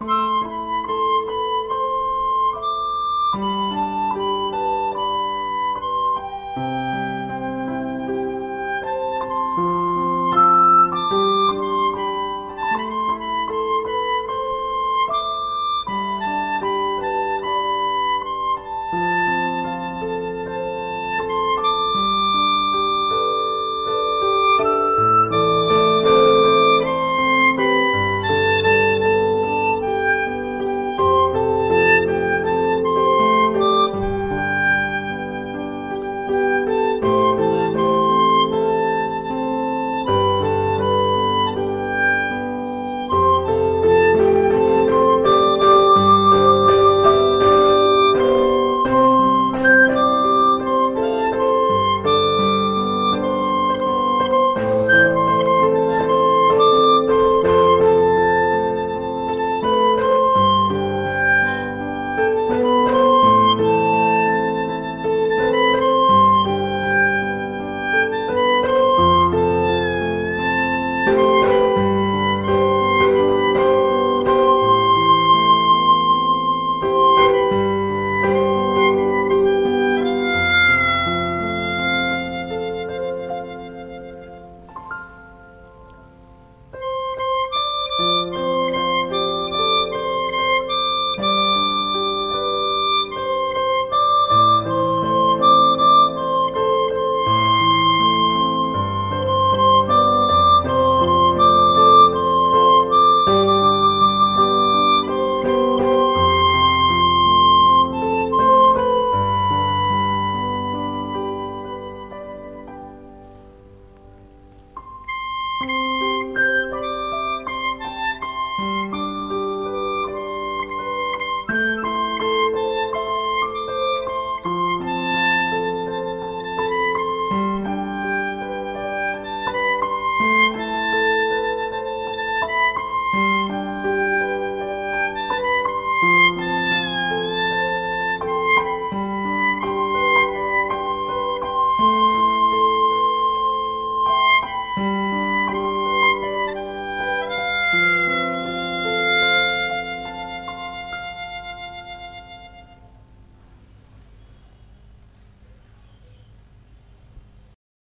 Música